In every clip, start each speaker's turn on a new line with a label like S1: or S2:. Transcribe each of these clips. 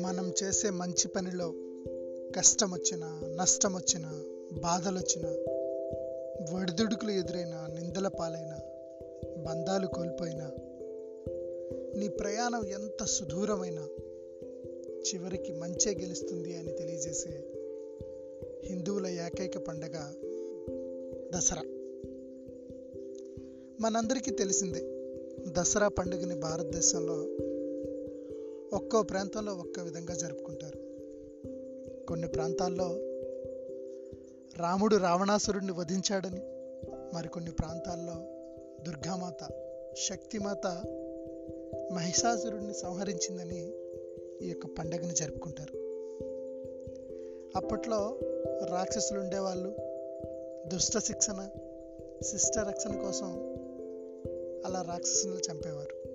S1: మనం చేసే మంచి పనిలో కష్టం వచ్చినా నష్టం వచ్చినా బాధలు వచ్చినా వడిదుడుకులు ఎదురైనా నిందల పాలైన బంధాలు కోల్పోయినా నీ ప్రయాణం ఎంత సుదూరమైనా చివరికి మంచే గెలుస్తుంది అని తెలియజేసే హిందువుల ఏకైక పండగ దసరా. మనందరికీ తెలిసిందే దసరా పండుగని భారతదేశంలో ఒక్కో ప్రాంతంలో ఒక్క విధంగా జరుపుకుంటారు. కొన్ని ప్రాంతాల్లో రాముడు రావణాసురుడిని వధించాడని మరికొన్ని ప్రాంతాల్లో దుర్గామాత శక్తిమాత మహిషాసురుడిని సంహరించిందని ఈ యొక్క పండగని జరుపుకుంటారు. అప్పట్లో రాక్షసులు ఉండేవాళ్ళు దుష్ట శిక్షణ శిష్ట రక్షణ కోసం అలా రాక్షసులను చంపేవారు.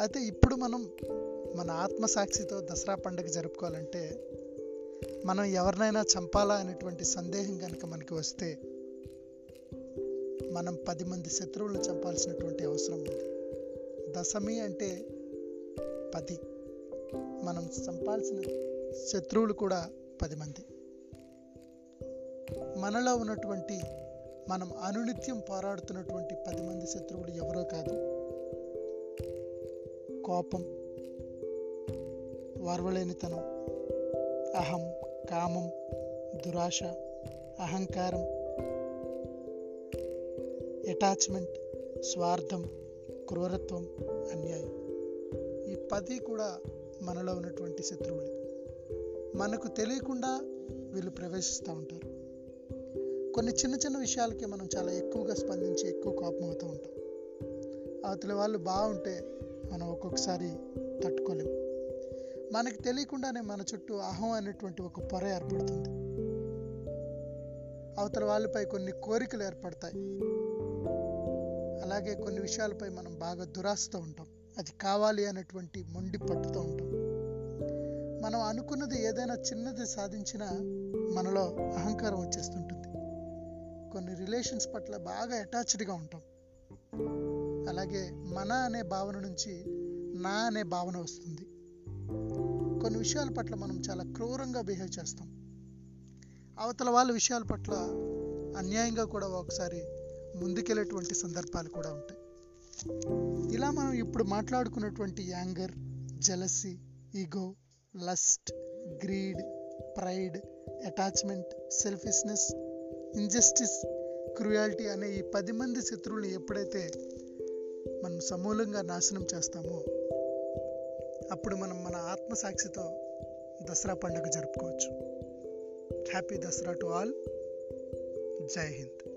S1: అయితే ఇప్పుడు మనం మన ఆత్మసాక్షితో దసరా పండుగ జరుపుకోవాలంటే మనం ఎవరినైనా చంపాలా అనేటువంటి సందేహం కనుక మనకి వస్తే మనం పది మంది శత్రువులను చంపాల్సినటువంటి అవసరం ఉంది. దశమి అంటే పది. మనం చంపాల్సిన శత్రువులు కూడా పది మంది. మనలో ఉన్నటువంటి మనం అనునిత్యం పోరాడుతున్నటువంటి పది మంది శత్రువులు ఎవరో కాదు. కోపం వార్వలేనితనం అహం కామం దురాశ అహంకారం అటాచ్మెంట్ స్వార్థం క్రూరత్వం అన్యాయం. ఈ పది కూడా మనలో ఉన్నటువంటి శత్రువులే. మనకు తెలియకుండా వీళ్ళు ప్రవేశిస్తూ ఉంటారు. కొన్ని చిన్న చిన్న విషయాలకి మనం చాలా ఎక్కువగా స్పందించి ఎక్కువ కోపం అవుతూ ఉంటాం. అవతల వాళ్ళు బాగుంటే మనం ఒక్కొక్కసారి తట్టుకోలేము మనకి తెలియకుండానే మన చుట్టూ అహం అనేటువంటి ఒక పొర ఏర్పడుతుంది. అవతల వాళ్ళపై కొన్ని కోరికలు ఏర్పడతాయి. అలాగే కొన్ని విషయాలపై మనం బాగా దురాస్తూ ఉంటాం. అది కావాలి అనేటువంటి మొండి పట్టుతూ ఉంటాం. మనం అనుకున్నది ఏదైనా చిన్నది సాధించినా మనలో అహంకారం వచ్చేస్తుంటుంది. కొన్ని రిలేషన్స్ పట్ల బాగా అటాచ్డ్గా ఉంటాం. అలాగే మన అనే భావన నుంచి నా అనే భావన వస్తుంది. కొన్ని విషయాల పట్ల మనం చాలా క్రూరంగా బిహేవ్ చేస్తాం. అవతల వాళ్ళ విషయాల పట్ల అన్యాయంగా కూడా ఒకసారి ముందుకెళ్ళేటువంటి సందర్భాలు కూడా ఉంటాయి. ఇలా మనం ఇప్పుడు మాట్లాడుకున్నటువంటి anger jealousy ego lust greed pride attachment selfishness injustice cruelty అనే ఈ పది మంది శత్రువులు ఎప్పుడైతే మనం సమూలంగా నాశనం చేస్తామో అప్పుడు మనం మన ఆత్మసాక్షితో దసరా పండుగ జరుపుకోవచ్చు. హ్యాపీ దసరా టు ఆల్ జై హింద్